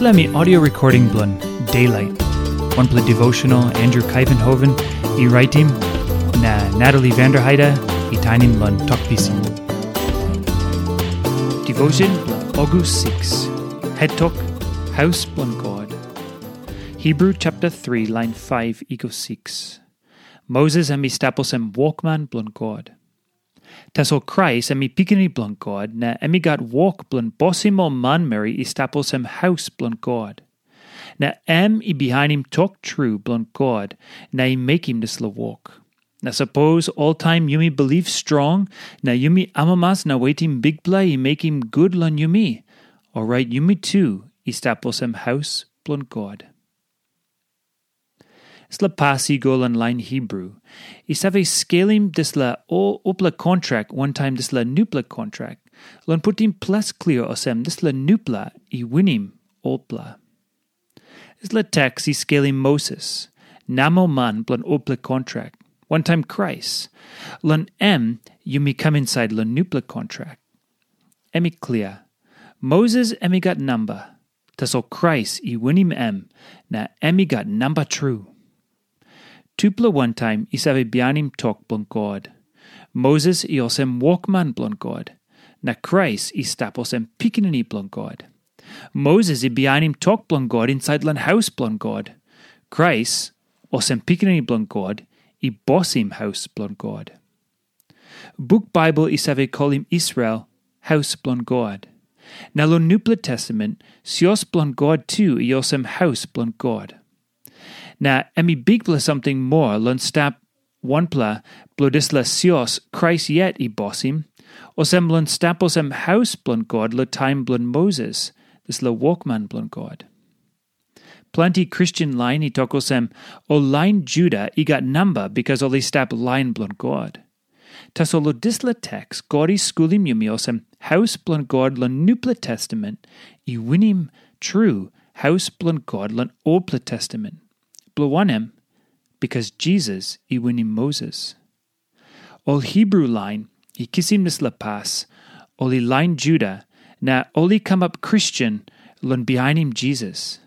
Me audio recording blun Daylight. One play devotional Andrew Kuyvenhoven, e writing na Natalie Vanderheide, e tiny blun talk piecing. Devotion August 6. Head talk House blun God. Hebrew chapter 3 line 5 equals 6. Moses and me staples and walkman blun God. Taso Christ emi pikini blunt God, na emi got walk blunt bossimo man Mary i staples hem house blunt God. Na em i behind him talk true blunt God, na i make him this la walk. Na suppose all time yumi believe strong, na yumi amamas na wait him big play i make him good lon yumi. Alright yumi too, i staples hem house blunt God. Sla pasi golan line Hebrew. Isave scalim dis la o opla contract one time dis la nupla contract. Lon putim plus clear osem dis la nupla i winim opla. Is la text i scalim Moses. Namo man blon opla contract. One time Christ. Lon em you me come inside la nupla contract. Emi clear. Moses emi got number. Taso Christ i winim em. Na emi got number true. Tupla one time isabe bianim tok blon God. Moses i osem walkman blon God. Na Christ i staposem pikinini blon God. Moses i bianim tok blon God inside lan house blon God. Christ osem pikinini blon God i bossim house blon God. Book Bible isabe kolim Israel house blon God. Na lo nupla testament sios blon God too i osem house blon Na emi bigpla something more lon stap onepla blodisla sios Christ yet i bossim, osem lon staposem house blon God lo time blon Moses, this lo walkman blon God. Plenty Christian line i tokosem o line Judah i got number because oli stap line blon God. Taso lo disla text God i skulim yumi osem house blon God lon nupla testament i winim true house blon God lon opla testament blowanem, because Jesus i winim Moses. Ol Hebrew line, i kisim nis la pas, oli line Judah, na oli come up Christian, lon behind him Jesus.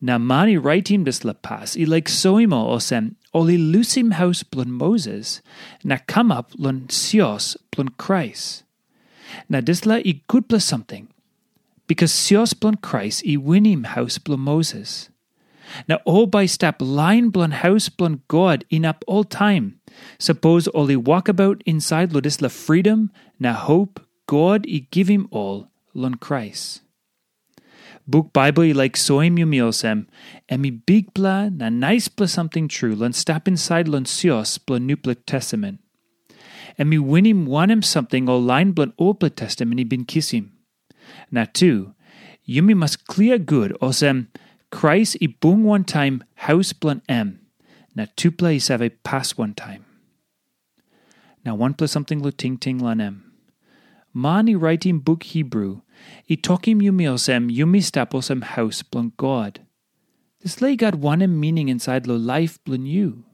Na mani him dis la pas, i like soimo osem, oli lusim house blon Moses, na come up lon sios blon Christ. Na disla i good plus something, because sios blon Christ i winim house blon Moses. Now all by step line blun house blun God in up all time. Suppose only walk about inside ludis la freedom, na hope, God i give him all, lun Christ. Book Bible i like soim yumiosem, emi big bla na nice bla something true, lun step inside lun sios bla nupla testament. Emi winim him something o line blun opla testament i bin kissim. Na two, yumi must clear good osem, Christ i bung one time house blunt m, na two place have a pass one time. Now one plus something lo ting ting lan em. Man i writing book Hebrew, i tokim yumiosem yumistaposem house blunt God. This lay got one em meaning inside lo life blun you.